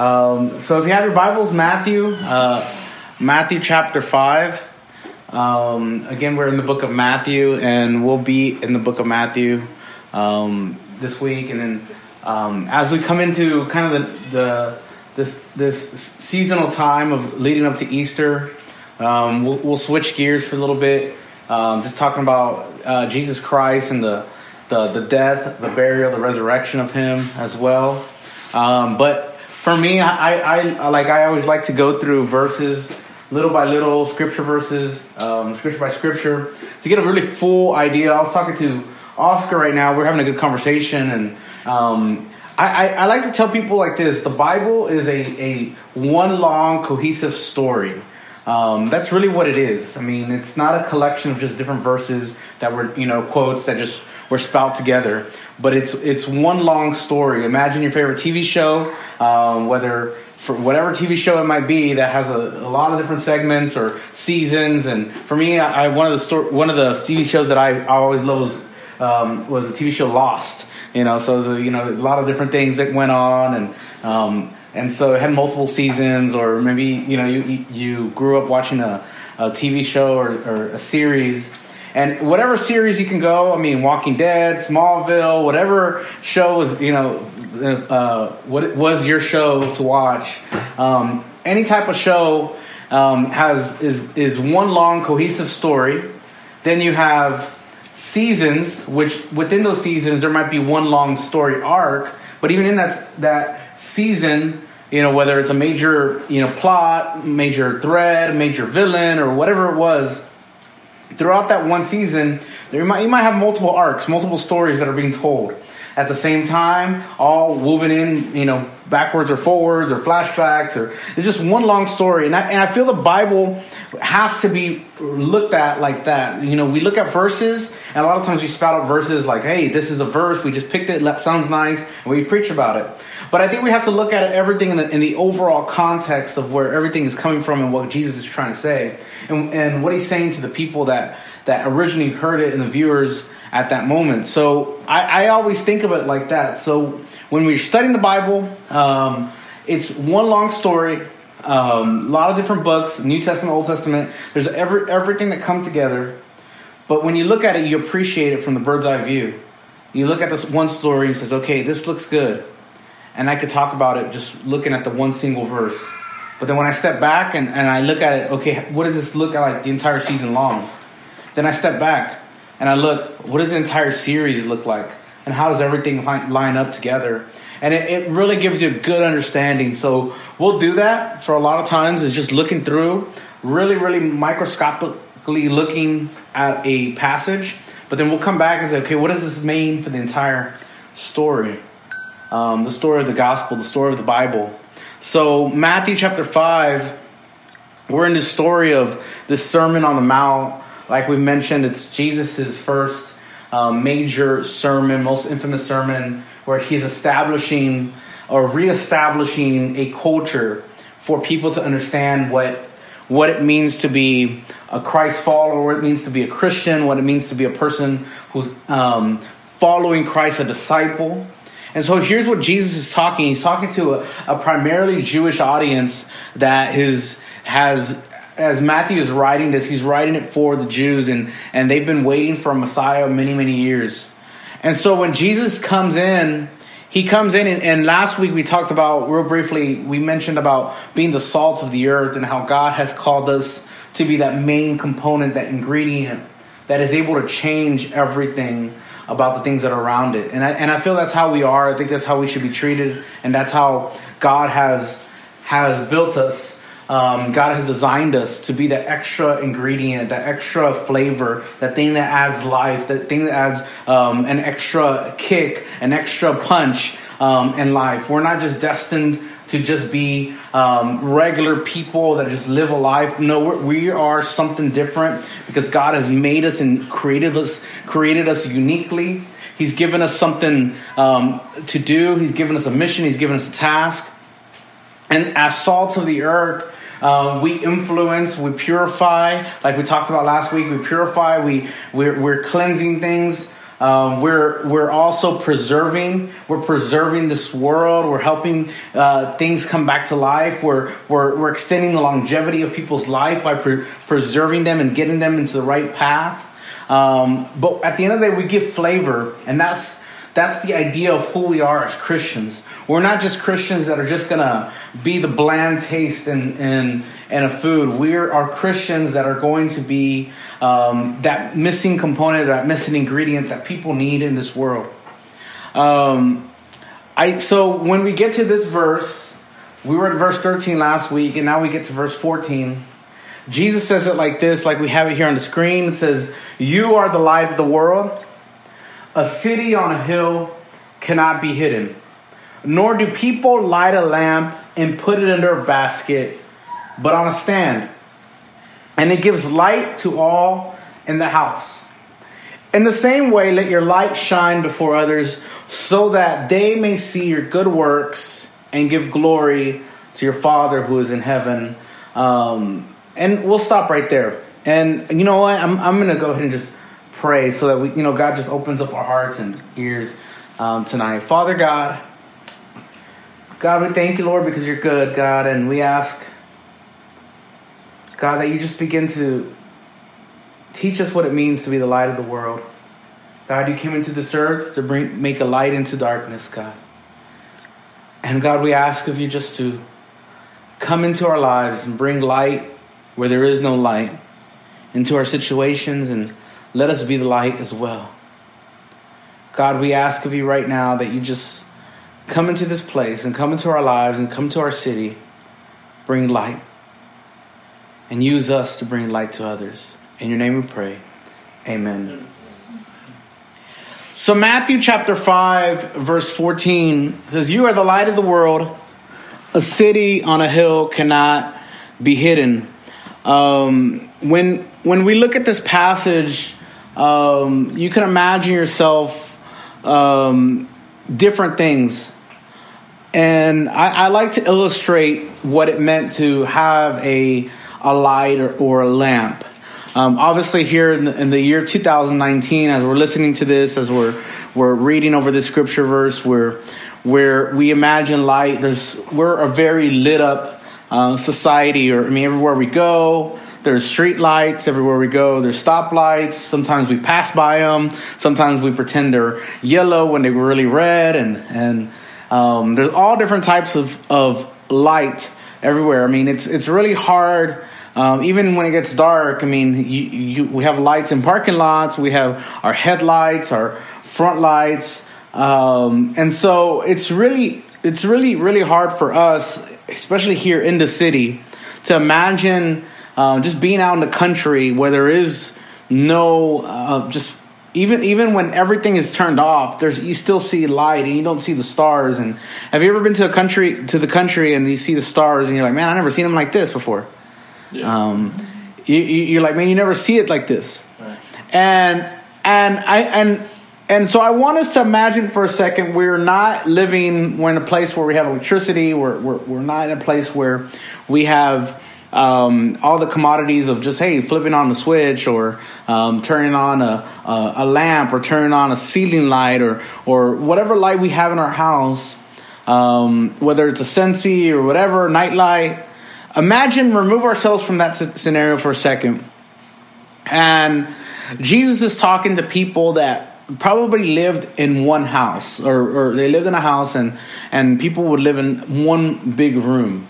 Um, so if you have your Bibles, Matthew, uh, Matthew chapter 5. Um, again, we're in the book of Matthew, and we'll be in the book of Matthew um, this week. And then um, as we come into kind of the, the this this seasonal time of leading up to Easter, um, we'll, we'll, switch gears for a little bit, um, just talking about uh, Jesus Christ and the, the the death, the burial, the resurrection of Him as well. but for me, I, I, like I always like to go through verses little by little, scripture verses, um, scripture by scripture, to get a really full idea. I was talking to Oscar right now. We're having a good conversation, and um, I, I, I, like to tell people like this: the Bible is a, a one long cohesive story. Um, that's really what it is. I mean, it's not a collection of just different verses that were, you know, quotes that just were spout together, but it's it's one long story. Imagine your favorite TV show, um, whether for whatever TV show it might be that has a, a, lot of different segments or seasons. And for me, I, I one of the story, one of the TV shows that I, I always loved was um, was the TV show Lost. You know, so it was a, you know a lot of different things that went on and. Um, and so it had multiple seasons, or maybe you know you you grew up watching a, a TV show or, or a series, and whatever series you can go. I mean, Walking Dead, Smallville, whatever show was you know uh, what was your show to watch. Um, any type of show um, has is is one long cohesive story. Then you have seasons, which within those seasons there might be one long story arc. But even in that that season, you know, whether it's a major, you know, plot, major thread, major villain, or whatever it was, throughout that one season, there might, you might have multiple arcs, multiple stories that are being told at the same time, all woven in, you know, backwards or forwards or flashbacks, or it's just one long story. And I, and I feel the Bible has to be looked at like that. You know, we look at verses, and a lot of times we spout out verses like, hey, this is a verse, we just picked it, that sounds nice, and we preach about it. But I think we have to look at everything in the, in the overall context of where everything is coming from and what Jesus is trying to say, and, and what he's saying to the people that, that originally heard it and the viewers at that moment. So I, I always think of it like that. So when we're studying the Bible, um, it's one long story, um, a lot of different books, New Testament, Old Testament. There's every, everything that comes together. But when you look at it, you appreciate it from the bird's eye view. You look at this one story and says, okay, this looks good. And I could talk about it just looking at the one single verse. But then when I step back and, and I look at it, okay, what does this look like the entire season long? Then I step back and I look, what does the entire series look like? And how does everything line up together? And it, it really gives you a good understanding. So we'll do that for a lot of times, is just looking through, really, really microscopically looking at a passage. But then we'll come back and say, okay, what does this mean for the entire story? Um, the story of the gospel, the story of the Bible. So, Matthew chapter 5, we're in the story of this Sermon on the Mount like we've mentioned, it's Jesus' first um, major sermon, most infamous sermon, where he's establishing or reestablishing a culture for people to understand what what it means to be a Christ follower, what it means to be a Christian, what it means to be a person who's um, following Christ, a disciple. And so here's what Jesus is talking. He's talking to a, a primarily Jewish audience that is has as Matthew is writing this, he's writing it for the Jews, and, and they've been waiting for a Messiah many, many years. And so when Jesus comes in, he comes in, and, and last week we talked about, real briefly, we mentioned about being the salt of the earth and how God has called us to be that main component, that ingredient that is able to change everything about the things that are around it. And I, and I feel that's how we are. I think that's how we should be treated, and that's how God has has built us um, God has designed us to be that extra ingredient, that extra flavor, that thing that adds life, that thing that adds um, an extra kick, an extra punch um, in life. We're not just destined to just be um, regular people that just live a life. No, we are something different because God has made us and created us, created us uniquely. He's given us something um, to do. He's given us a mission. He's given us a task. And as salt of the earth, um, we influence, we purify, like we talked about last week. We purify, we we're, we're cleansing things Um, we're we're also preserving. We're preserving this world. We're helping uh, things come back to life. We're we're we're extending the longevity of people's life by pre- preserving them and getting them into the right path. Um, but at the end of the day, we give flavor, and that's that's the idea of who we are as Christians. We're not just Christians that are just gonna be the bland taste in in, in a food. We are Christians that are going to be um, that missing component, that missing ingredient that people need in this world. Um, I so when we get to this verse, we were at verse 13 last week, and now we get to verse 14. Jesus says it like this, like we have it here on the screen. It says, You are the light of the world. A city on a hill cannot be hidden, nor do people light a lamp and put it under a basket, but on a stand. And it gives light to all in the house. In the same way, let your light shine before others so that they may see your good works and give glory to your Father who is in heaven. Um, and we'll stop right there. And you know what? I'm, I'm going to go ahead and just pray so that we, you know, God just opens up our hearts and ears um, tonight. Father God, God, we thank you, Lord, because you're good, God, and we ask, God, that you just begin to teach us what it means to be the light of the world. God, you came into this earth to bring make a light into darkness, God. And God, we ask of you just to come into our lives and bring light where there is no light into our situations and let us be the light as well. God, we ask of you right now that you just come into this place and come into our lives and come to our city, bring light, and use us to bring light to others. In your name we pray. Amen. So, Matthew chapter 5, verse 14 says, You are the light of the world. A city on a hill cannot be hidden. Um, when, when we look at this passage, um, you can imagine yourself um, different things. And I, I, like to illustrate what it meant to have a, a light or, or a lamp. Um, obviously, here in the, in the, year 2019, as we're listening to this, as we're we're reading over this scripture verse, where where we imagine light, there's we're a very lit up uh, society, or I mean, everywhere we go, there's street lights everywhere we go. There's stoplights. Sometimes we pass by them. Sometimes we pretend they're yellow when they were really red. And and um, there's all different types of of light everywhere. I mean, it's it's really hard. Um, even when it gets dark, I mean, you, you, we have lights in parking lots. We have our headlights, our front lights, um, and so it's really it's really really hard for us, especially here in the city, to imagine uh, just being out in the country where there is no uh, just even even when everything is turned off there's you still see light and you don't see the stars and have you ever been to a country to the country and you see the stars and you're like man i never seen them like this before yeah. um, you, are like man you never see it like this right. and and i and and so i want us to imagine for a second we're not living we're in a place where we have electricity we're, we're, we're not in a place where we have um, all the commodities of just hey flipping on the switch or um, turning on a, a, a, lamp or turning on a ceiling light or or whatever light we have in our house, um, whether it's a Scentsy or whatever night light. Imagine remove ourselves from that scenario for a second, and Jesus is talking to people that probably lived in one house or, or they lived in a house and and people would live in one big room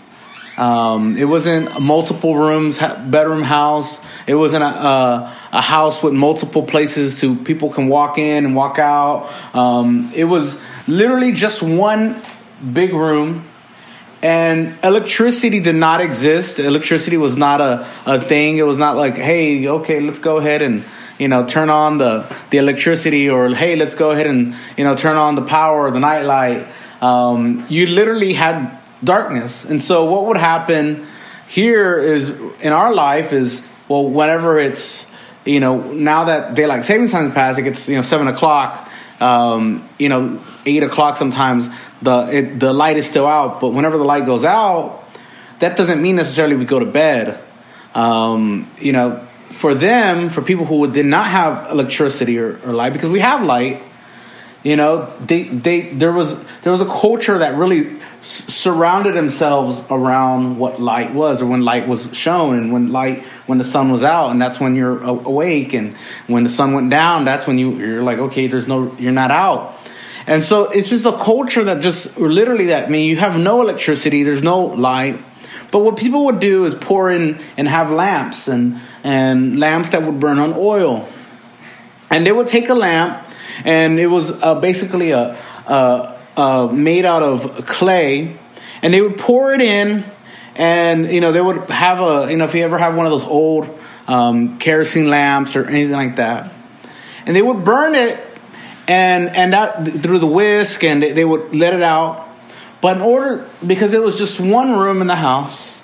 um, it wasn't multiple rooms bedroom house. It wasn't a, a, a, house with multiple places to people can walk in and walk out. Um, it was literally just one big room, and electricity did not exist. Electricity was not a, a thing. It was not like, hey, okay, let's go ahead and you know turn on the the electricity, or hey, let's go ahead and you know turn on the power the nightlight. Um, you literally had darkness. And so what would happen here is in our life is well, whenever it's you know now that daylight savings time passed, it gets you know seven o'clock. Um, you know, eight o'clock sometimes the it, the light is still out, but whenever the light goes out, that doesn't mean necessarily we go to bed. Um, you know, for them, for people who did not have electricity or, or light, because we have light, you know, they they there was there was a culture that really s- surrounded themselves around what light was, or when light was shown, and when light when the sun was out, and that's when you're awake, and when the sun went down, that's when you you're like, okay, there's no, you're not out. And so it's just a culture that just literally that I mean you have no electricity, there's no light. But what people would do is pour in and have lamps and and lamps that would burn on oil. And they would take a lamp and it was uh, basically a, a, a made out of clay. And they would pour it in and you know they would have a you know if you ever have one of those old um, kerosene lamps or anything like that. And they would burn it and and that through the whisk and they, they would let it out. But in order because it was just one room in the house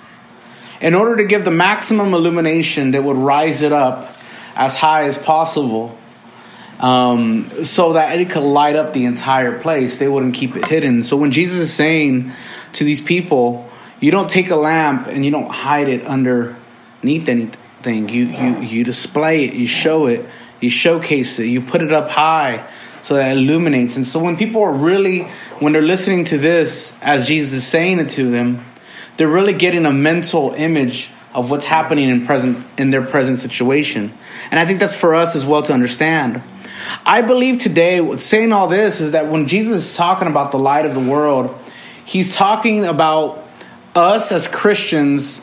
in order to give the maximum illumination that would rise it up as high as possible um, so that it could light up the entire place they wouldn't keep it hidden. So when jesus is saying to these people you don't take a lamp and you don't hide it underneath anything. You you you display it you show it you showcase it you put it up high so that it illuminates. And so when people are really when they're listening to this as jesus is saying it to them they're really getting a mental image of what's happening in present in their present situation. And i think that's for us as well to understand i believe today saying all this is that when jesus is talking about the light of the world he's talking about us as christians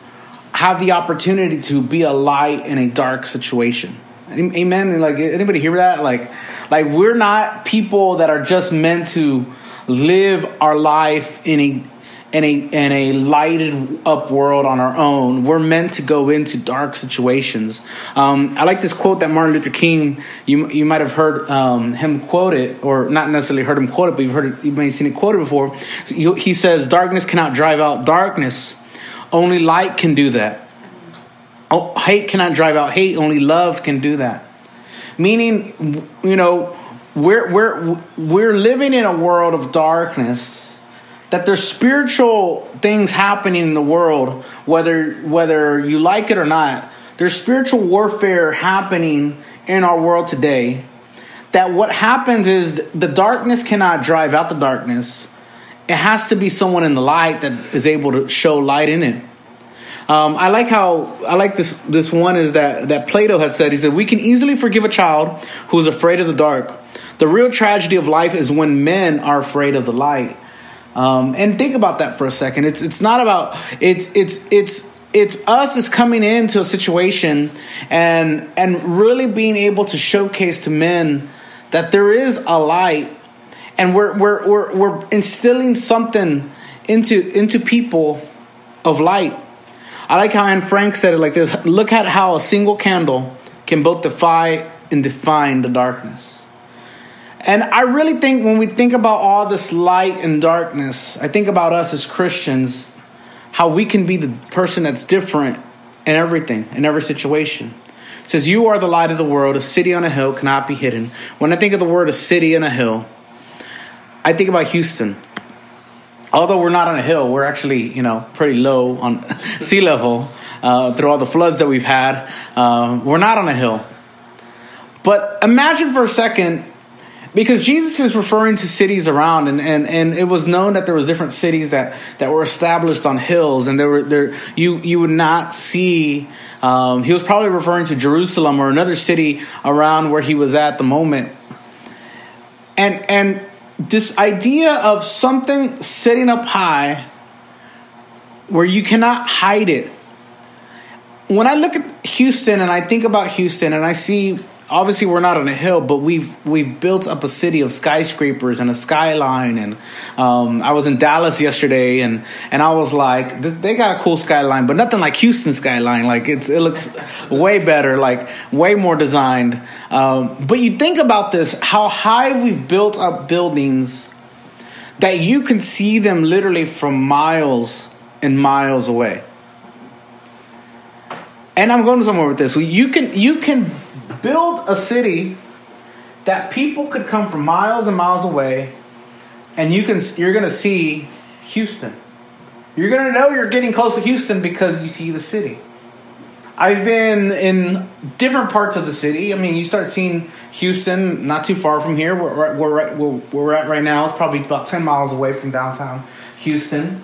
have the opportunity to be a light in a dark situation. Amen? Like anybody hear that? Like like we're not people that are just meant to live our life in a in a in a lighted up world on our own. We're meant to go into dark situations. Um, I like this quote that Martin Luther King. You you might have heard um, him quote it, or not necessarily heard him quote it, but you've heard it, you may have seen it quoted before. So he, he says, "Darkness cannot drive out darkness. Only light can do that. Oh, hate cannot drive out hate. Only love can do that." Meaning, you know, we're we're we're living in a world of darkness that there's spiritual things happening in the world whether whether you like it or not there's spiritual warfare happening in our world today that what happens is the darkness cannot drive out the darkness it has to be someone in the light that is able to show light in it um, I like how I like this. This one is that that Plato had said. He said we can easily forgive a child who is afraid of the dark. The real tragedy of life is when men are afraid of the light. Um, and think about that for a second. It's it's not about it's it's it's it's us is coming into a situation and and really being able to showcase to men that there is a light and we're we're we're, we're instilling something into into people of light. I like how Anne Frank said it like this look at how a single candle can both defy and define the darkness. And I really think when we think about all this light and darkness, I think about us as Christians, how we can be the person that's different in everything, in every situation. It says, You are the light of the world. A city on a hill cannot be hidden. When I think of the word a city on a hill, I think about Houston. Although we're not on a hill, we're actually, you know, pretty low on sea level uh, through all the floods that we've had. Uh, we're not on a hill. But imagine for a second because Jesus is referring to cities around, and, and, and it was known that there was different cities that, that were established on hills, and there were there you you would not see. Um, he was probably referring to Jerusalem or another city around where he was at the moment, and and this idea of something sitting up high where you cannot hide it. When I look at Houston and I think about Houston and I see obviously we're not on a hill, but we've we've built up a city of skyscrapers and a skyline. And um, I was in Dallas yesterday, and and I was like, they got a cool skyline, but nothing like Houston skyline. Like it's it looks way better, like way more designed. Um, but you think about this, how high we've built up buildings that you can see them literally from miles and miles away. And I'm going somewhere with this. You can you can build a city that people could come from miles and miles away and you can you're going to see Houston. You're going to know you're getting close to Houston because you see the city. I've been in different parts of the city. I mean, you start seeing Houston, not too far from here. We're, we're, we're, where we're at right now. It's probably about 10 miles away from downtown Houston,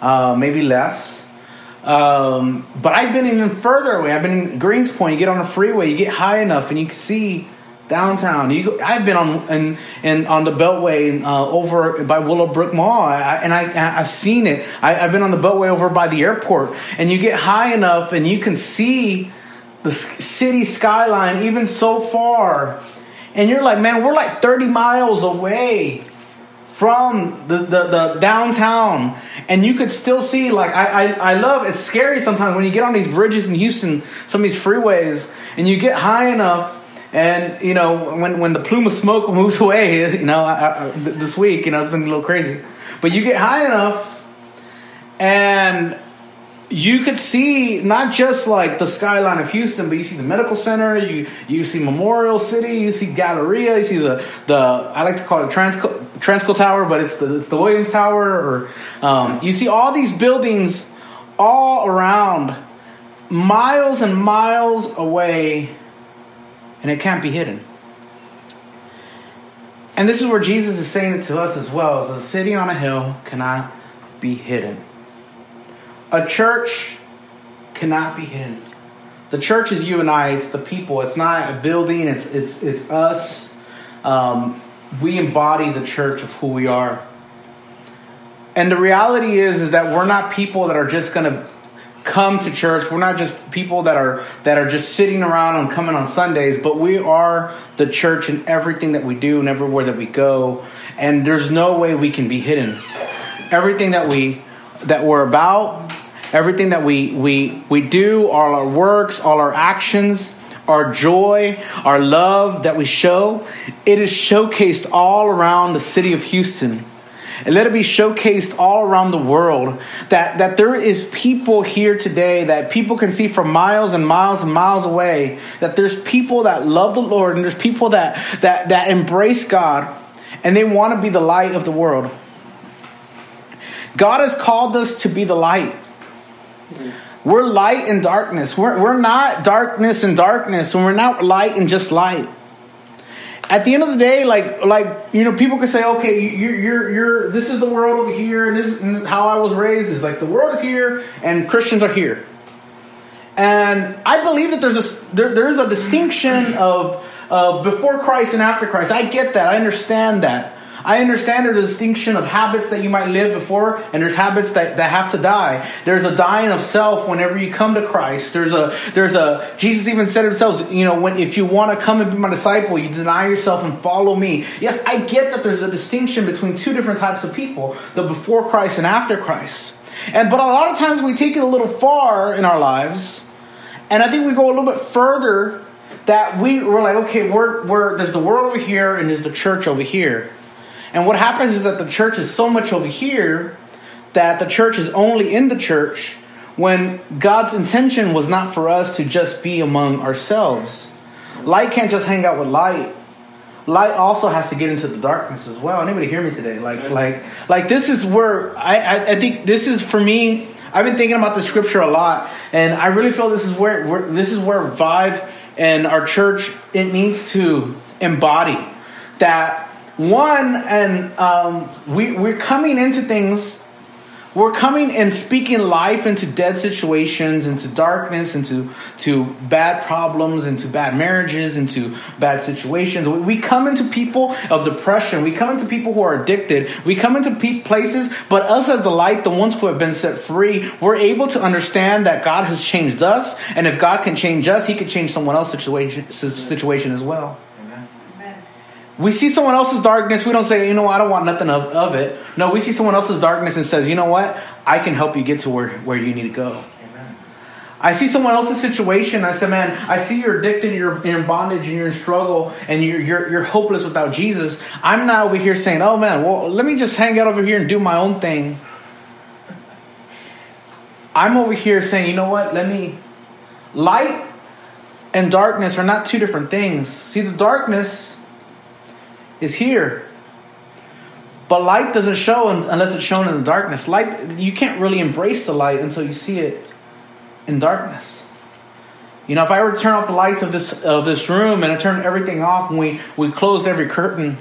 uh, maybe less. Um, but I've been even further away. I've been in Greenspoint. You get on a freeway, you get high enough, and you can see downtown. You go, I've been on in, in on the Beltway uh, over by Willowbrook Mall, I, and I I've seen it. I, have been on the Beltway over by the airport, and you get high enough, and you can see the city skyline even so far, and you're like, man, we're like 30 miles away from the, the, the, downtown and you could still see like I, I, I love it's scary sometimes when you get on these bridges in houston some of these freeways and you get high enough and you know, when when the plume of smoke moves away, you know, I, I, this week, you know, it's been a little crazy. But you get high enough, and you could see not just like the skyline of Houston, but you see the medical center, you you see Memorial City, you see Galleria, you see the the I like to call it Transco, Transco Tower, but it's the it's the Williams Tower, or um, you see all these buildings all around, miles and miles away and it can't be hidden. And this is where Jesus is saying it to us as well as a city on a hill cannot be hidden. A church cannot be hidden. The church is you and I, it's the people, it's not a building, it's it's it's us. Um, we embody the church of who we are. And the reality is is that we're not people that are just going to come to church. We're not just people that are that are just sitting around and coming on Sundays, but we are the church in everything that we do and everywhere that we go. And there's no way we can be hidden. Everything that we that we're about, everything that we we we do, all our works, all our actions, our joy, our love that we show, it is showcased all around the city of Houston. And let it be showcased all around the world that, that there is people here today that people can see from miles and miles and miles away that there's people that love the lord and there's people that that that embrace god and they want to be the light of the world. God has called us to be the light we're light and darkness we're, we're not darkness and darkness and we're not light and just light at the end of the day, like like you know, people could say, okay, you're you're, you're this is the world over here, and this is how I was raised. Is like the world is here, and Christians are here. And I believe that there's a there, there's a distinction of uh, before Christ and after Christ. I get that. I understand that. I understand the distinction of habits that you might live before, and there's habits that, that have to die. There's a dying of self whenever you come to Christ. There's a there's a Jesus even said himself, you know, when if you want to come and be my disciple, you deny yourself and follow me. Yes, I get that there's a distinction between two different types of people, the before Christ and after Christ. And but a lot of times we take it a little far in our lives, and I think we go a little bit further that we, we're like, okay, we're, we're, there's the world over here and there's the church over here. And what happens is that the church is so much over here that the church is only in the church when God's intention was not for us to just be among ourselves. Light can't just hang out with light. Light also has to get into the darkness as well. Anybody hear me today? Like, like, like this is where I, I, I think this is for me. I've been thinking about the scripture a lot, and I really feel this is where, where this is where Vive and our church it needs to embody that one, and um, we, we're coming into things, we're coming and speaking life into dead situations, into darkness, into to bad problems, into bad marriages, into bad situations. We come into people of depression. We come into people who are addicted. We come into pe- places, but us as the light, the ones who have been set free, we're able to understand that God has changed us, and if God can change us, He can change someone else's situation, situation as well. We see someone else's darkness. We don't say, you know, I don't want nothing of, of it. No, we see someone else's darkness and says, you know what? I can help you get to where, where you need to go. I see someone else's situation. I say, man, I see you're addicted, you're in bondage, and you're in struggle, and you're, you're, you're hopeless without Jesus. I'm not over here saying, oh man, well, let me just hang out over here and do my own thing. I'm over here saying, you know what? Let me. Light and darkness are not two different things. See, the darkness is here. But light doesn't show unless it's shown in the darkness. Light, you can't really embrace the light until you see it in darkness. You know, if I were to turn off the lights of this of this room and I turned everything off and we, we closed every curtain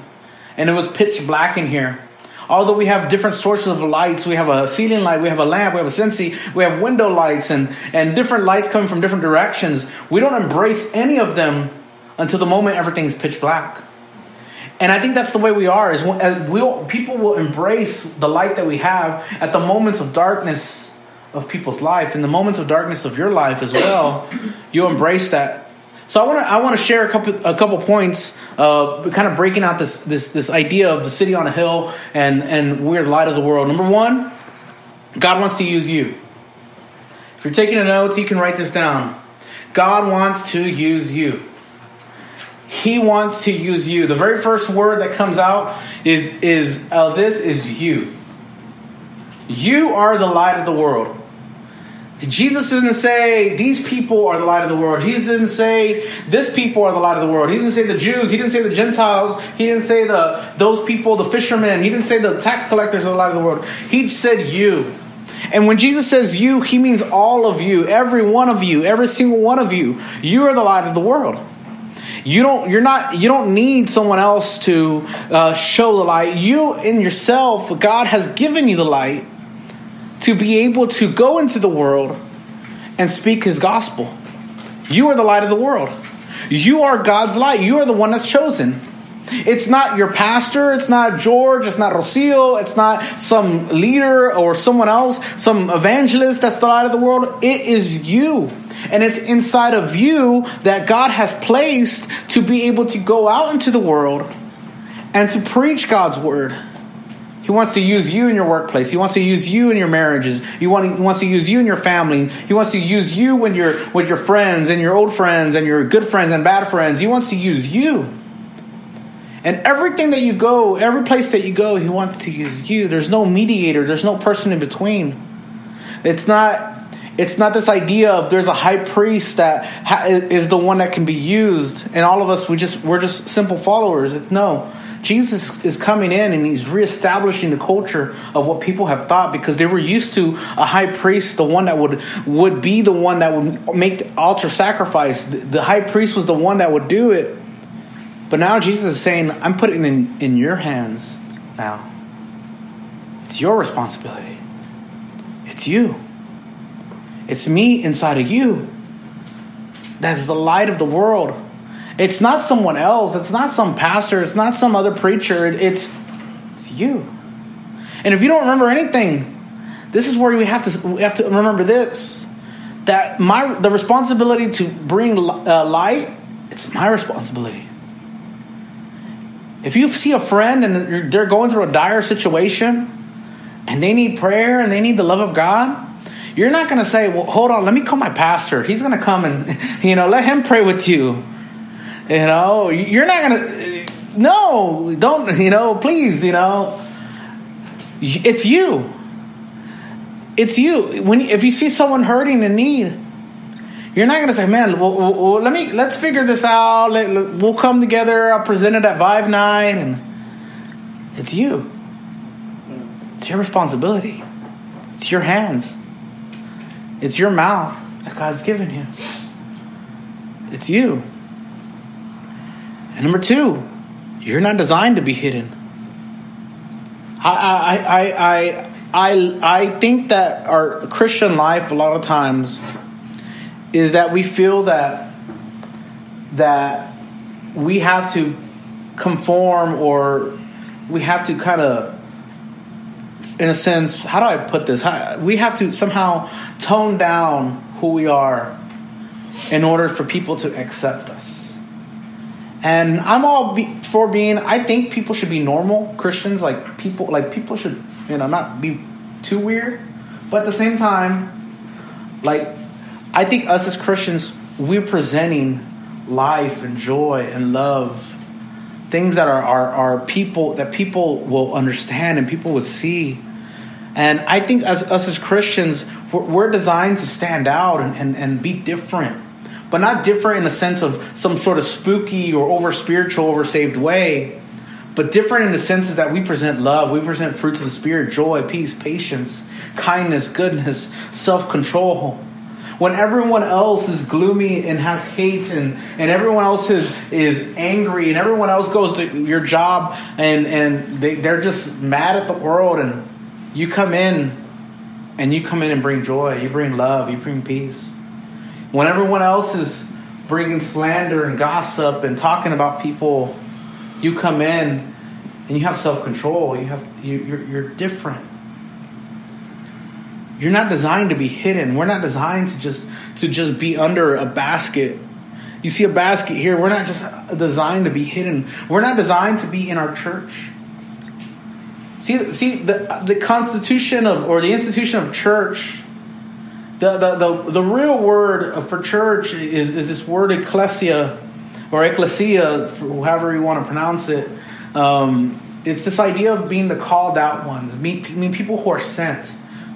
and it was pitch black in here. Although we have different sources of lights, we have a ceiling light, we have a lamp, we have a Scentsy, we have window lights and, and different lights coming from different directions. We don't embrace any of them until the moment everything's pitch black. And I think that's the way we are. Is when, we'll, people will embrace the light that we have at the moments of darkness of people's life, in the moments of darkness of your life as well. You embrace that. So I want to I want to share a couple a couple points, uh, kind of breaking out this this this idea of the city on a hill and and we're light of the world. Number one, God wants to use you. If you're taking notes, you can write this down. God wants to use you. He wants to use you. The very first word that comes out is is uh, this is you. You are the light of the world. Jesus didn't say these people are the light of the world. Jesus didn't say this people are the light of the world. He didn't say the Jews. He didn't say the Gentiles. He didn't say the those people, the fishermen. He didn't say the tax collectors are the light of the world. He said you. And when Jesus says you, he means all of you, every one of you, every single one of you. You are the light of the world. You don't. You're not. You don't need someone else to uh, show the light. You in yourself, God has given you the light to be able to go into the world and speak His gospel. You are the light of the world. You are God's light. You are the one that's chosen. It's not your pastor. It's not George. It's not Rocio. It's not some leader or someone else, some evangelist that's the light of the world. It is you. And it's inside of you that God has placed to be able to go out into the world and to preach God's word. He wants to use you in your workplace. He wants to use you in your marriages. He, want, he wants to use you in your family. He wants to use you when you're with your friends and your old friends and your good friends and bad friends. He wants to use you. And everything that you go, every place that you go, he wants to use you. There's no mediator. There's no person in between. It's not it's not this idea of there's a high priest that is the one that can be used and all of us we just we're just simple followers no jesus is coming in and he's reestablishing the culture of what people have thought because they were used to a high priest the one that would would be the one that would make the altar sacrifice the high priest was the one that would do it but now jesus is saying i'm putting it in, in your hands now it's your responsibility it's you it's me inside of you. That's the light of the world. It's not someone else. It's not some pastor. It's not some other preacher. It's it's you. And if you don't remember anything, this is where we have to we have to remember this that my the responsibility to bring uh, light it's my responsibility. If you see a friend and they're going through a dire situation and they need prayer and they need the love of God, you're not going to say, well, hold on, let me call my pastor. He's going to come and, you know, let him pray with you. You know, you're not going to, no, don't, you know, please, you know, it's you. It's you. When if you see someone hurting in need, you're not going to say, "Man, let me let's figure this out. Let, we'll come together. I'll present it at Vive Nine, and it's you. It's your responsibility. It's your hands. It's your mouth that God's given you. It's you. And number two, you're not designed to be hidden. I, I, I, I, I, I think that our Christian life, a lot of times, is that we feel that that we have to conform or we have to kind of in a sense, how do I put this? We have to somehow tone down who we are in order for people to accept us. And I'm all be, for being. I think people should be normal Christians. Like people, like people should, you know, not be too weird. But at the same time, like I think us as Christians, we're presenting life and joy and love things that are, are, are people that people will understand and people will see and I think as us as Christians, we're, we're designed to stand out and, and, and be different. But not different in the sense of some sort of spooky or over spiritual, over saved way, but different in the senses that we present love, we present fruits of the Spirit, joy, peace, patience, kindness, goodness, self control. When everyone else is gloomy and has hate and, and everyone else is, is angry and everyone else goes to your job and, and they, they're just mad at the world and you come in and you come in and bring joy, you bring love, you bring peace. When everyone else is bringing slander and gossip and talking about people, you come in and you have self control. You have you, you're, you're different. You're not designed to be hidden. We're not designed to just to just be under a basket. You see a basket here. We're not just designed to be hidden. We're not designed to be in our church. See, see the the constitution of or the institution of church. The the the, the real word for church is is this word ecclesia or ecclesia, however you want to pronounce it. Um, it's this idea of being the called out ones. Mean, people who are sent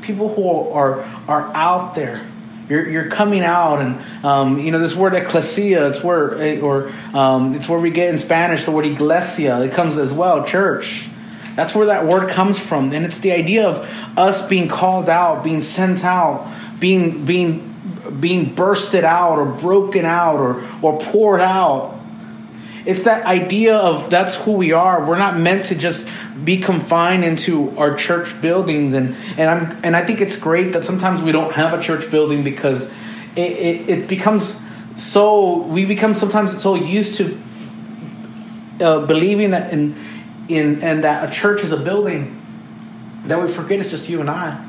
people who are are out there. You're, you're coming out, and um, you know this word ecclesia. It's where or um, it's where we get in Spanish the word iglesia. It comes as well, church. That's where that word comes from, and it's the idea of us being called out, being sent out, being being being bursted out or broken out or or poured out it's that idea of that's who we are. We're not meant to just be confined into our church buildings, and and I'm and I think it's great that sometimes we don't have a church building because it, it, it becomes so we become sometimes so used to uh, believing that in in and that a church is a building that we forget it's just you and I.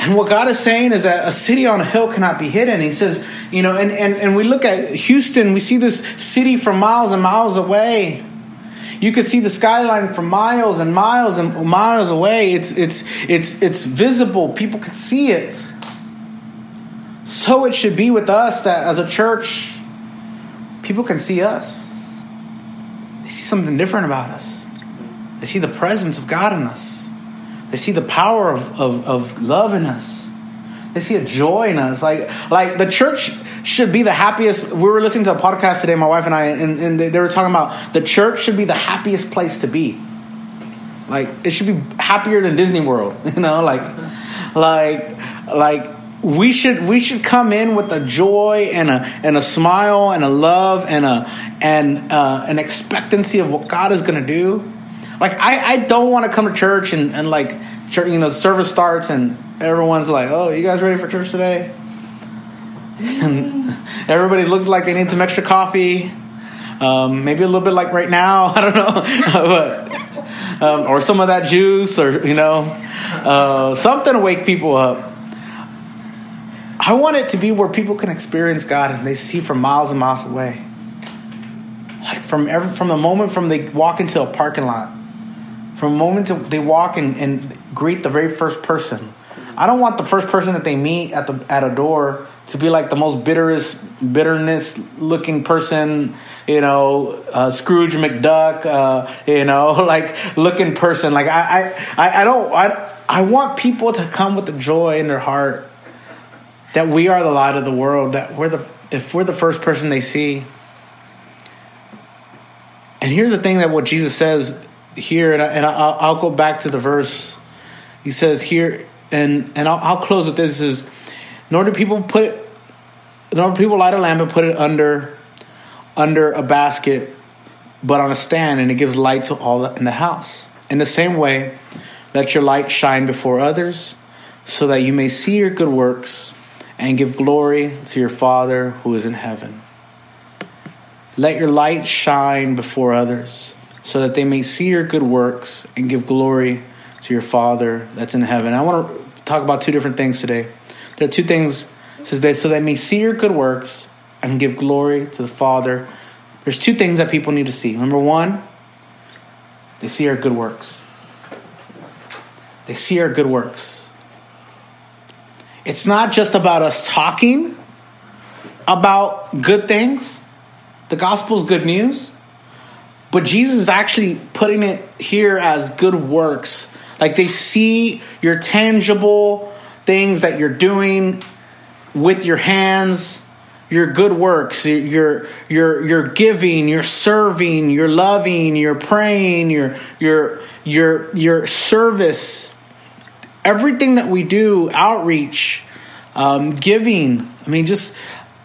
And what God is saying is that a city on a hill cannot be hidden. He says, you know, and, and, and we look at Houston, we see this city from miles and miles away. You can see the skyline from miles and miles and miles away. It's it's it's it's visible. People can see it. So it should be with us that as a church, people can see us. They see something different about us. They see the presence of God in us. They see the power of, of, of love in us. They see a joy in us. Like, like the church should be the happiest. We were listening to a podcast today, my wife and I, and, and they were talking about the church should be the happiest place to be. Like, it should be happier than Disney World, you know? Like, like, like, we should we should come in with a joy and a and a smile and a love and a and uh, an expectancy of what God is going to do like I, I don't want to come to church and, and like church, you know, service starts and everyone's like, "Oh, you guys ready for church today?" And everybody looks like they need some extra coffee. Um, maybe a little bit like right now. I don't know, but, um, or some of that juice, or you know, uh, something to wake people up. I want it to be where people can experience God and they see from miles and miles away. Like from every, from the moment from they walk into a parking lot from the moment they walk and, and greet the very first person. I don't want the first person that they meet at the at a door to be like the most bitterest bitterness looking person, you know, uh, Scrooge McDuck, uh, you know, like looking person. Like I, I, I don't I I want people to come with the joy in their heart that we are the light of the world. That we're the if we're the first person they see. And here's the thing that what Jesus says here, and, I, and I'll, I'll, go back to the verse. He says here, and and I'll, I'll close with this: is nor do people put it, nor do people light a lamp and put it under under a basket, but on a stand, and it gives light to all in the house. In the same way, let your light shine before others, so that you may see your good works and give glory to your Father who is in heaven. Let your light shine before others so that they may see your good works and give glory to your Father that's in heaven. I want to talk about two different things today. There are two things. Says that so they may see your good works and give glory to the Father. There's two things that people need to see. Number one, they see our good works. They see our good works. It's not just about us talking about good things. The gospel is good news. But Jesus is actually putting it here as good works. Like they see your tangible things that you're doing with your hands, your good works, your your your giving, your serving, your loving, your praying, your your your your service. Everything that we do, outreach, um, giving. I mean, just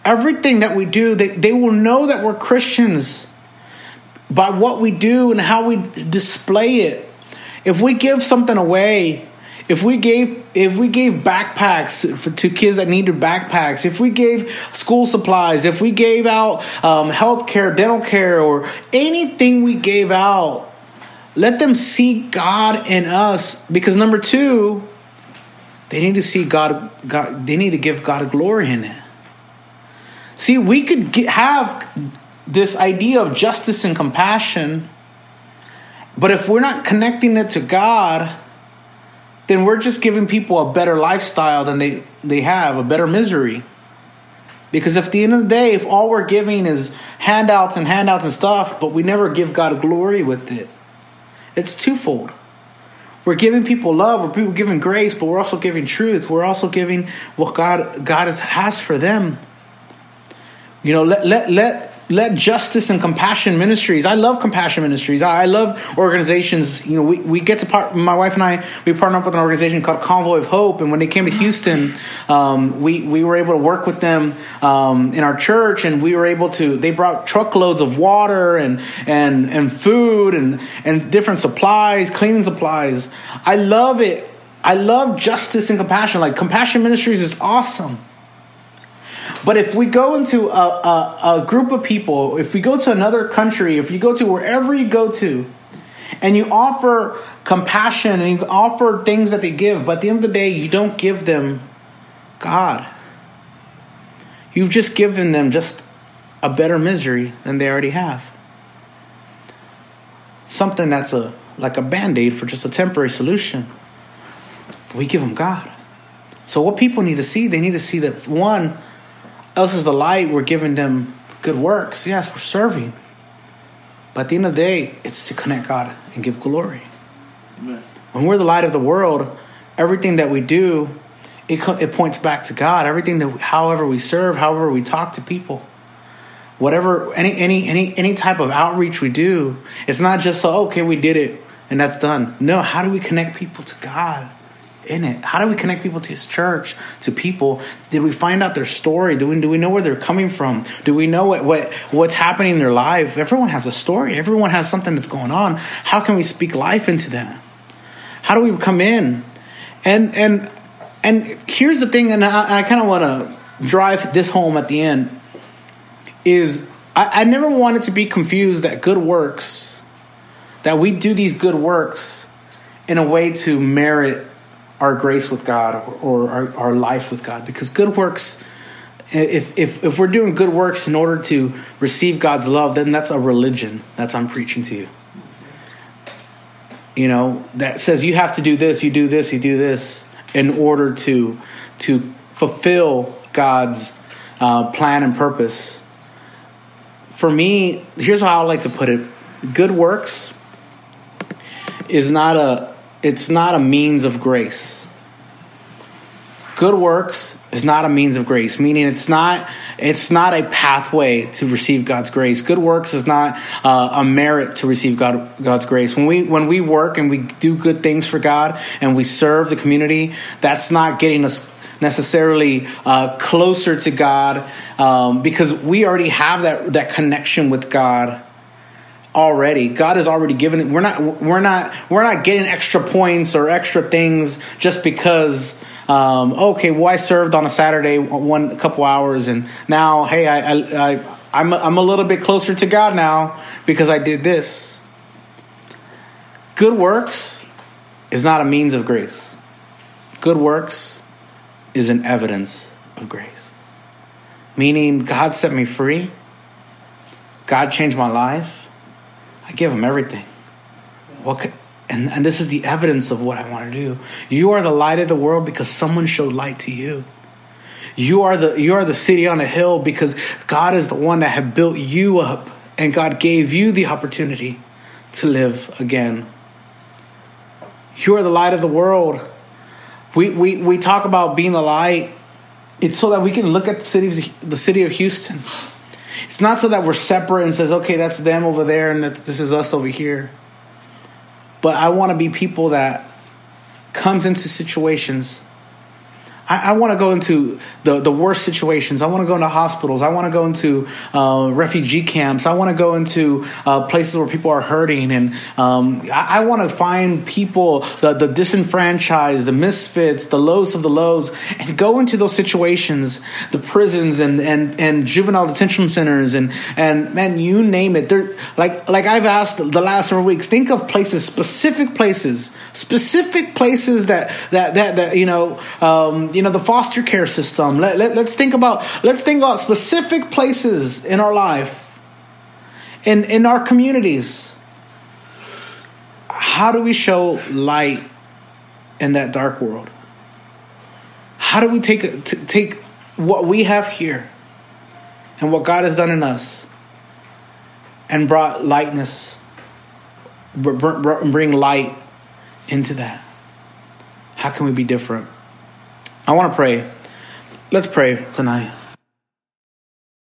everything that we do, they, they will know that we're Christians by what we do and how we display it. If we give something away, if we gave if we gave backpacks for, to kids that needed backpacks, if we gave school supplies, if we gave out um, health care, dental care, or anything we gave out, let them see God in us. Because number two, they need to see God. God they need to give God glory in it. See, we could get, have this idea of justice and compassion, but if we're not connecting it to God, then we're just giving people a better lifestyle than they, they have, a better misery. Because at the end of the day, if all we're giving is handouts and handouts and stuff, but we never give God glory with it, it's twofold. We're giving people love, we're people giving grace, but we're also giving truth. We're also giving what God God has, has for them. You know, let let let let justice and compassion ministries i love compassion ministries. I love organizations you know we, we get to part my wife and i we partner up with an organization called convoy of hope and when they came to houston um, we, we were able to work with them um, in our church and we were able to they brought truckloads of water and and and food and and different supplies cleaning supplies. I love it. I love justice and compassion. Like compassion ministries is awesome but if we go into a, a, a, group of people, if we go to another country, if you go to wherever you go to, and you offer compassion and you offer things that they give, but at the end of the day, you don't give them God. You've just given them just a better misery than they already have. Something that's a like a band-aid for just a temporary solution. we give them God. So what people need to see, they need to see that one, us as the light, we're giving them good works. Yes, we're serving. But at the end of the day, it's to connect God and give glory. Amen. When we're the light of the world, everything that we do, it, it points back to God. Everything that, however we serve, however we talk to people, whatever, any, any, any, any type of outreach we do, it's not just so, okay, we did it and that's done. No, how do we connect people to God? In it? How do we connect people to His church, to people? Did we find out their story? Do we, do we know where they're coming from? Do we know what, what what's happening in their life? Everyone has a story. Everyone has something that's going on. How can we speak life into that? How do we come in? And and and here's the thing, and I, I kind of want to drive this home at the end. Is I, I never wanted to be confused that good works, that we do these good works in a way to merit our grace with God or, or our, our life with God. Because good works, if, if, if we're doing good works in order to receive God's love, then that's a religion. That's I'm preaching to you. You know, that says you have to do this, you do this, you do this in order to, to fulfill God's uh, plan and purpose. For me, here's how I like to put it good works is not a it's not a means of grace. Good works is not a means of grace, meaning it's not it's not a pathway to receive God's grace. Good works is not uh, a merit to receive God, God's grace. When we when we work and we do good things for God and we serve the community, that's not getting us necessarily uh, closer to God um, because we already have that that connection with God already. God has already given it. We're not we're not we're not getting extra points or extra things just because um, okay, well I served on a Saturday one a couple hours and now hey I, I, I I'm a, I'm a little bit closer to God now because I did this. Good works is not a means of grace. Good works is an evidence of grace. Meaning God set me free. God changed my life I give him everything. What could, and, and this is the evidence of what I want to do. You are the light of the world because someone showed light to you. You are the you are the city on a hill because God is the one that had built you up and God gave you the opportunity to live again. You are the light of the world. We we, we talk about being the light. It's so that we can look at the city the city of Houston it's not so that we're separate and says, okay, that's them over there and this is us over here. But I want to be people that comes into situations I, I want to go into the, the worst situations. I want to go into hospitals. I want to go into uh, refugee camps. I want to go into uh, places where people are hurting. And um, I, I want to find people, the, the disenfranchised, the misfits, the lows of the lows, and go into those situations, the prisons and, and, and juvenile detention centers. And, and man, you name it. They're, like, like I've asked the last several weeks, think of places, specific places, specific places that, that, that, that you know, um, you know the foster care system. Let, let, let's think about let's think about specific places in our life in in our communities. How do we show light in that dark world? How do we take take what we have here and what god has done in us and brought lightness bring light into that? How can we be different I want to pray. Let's pray tonight.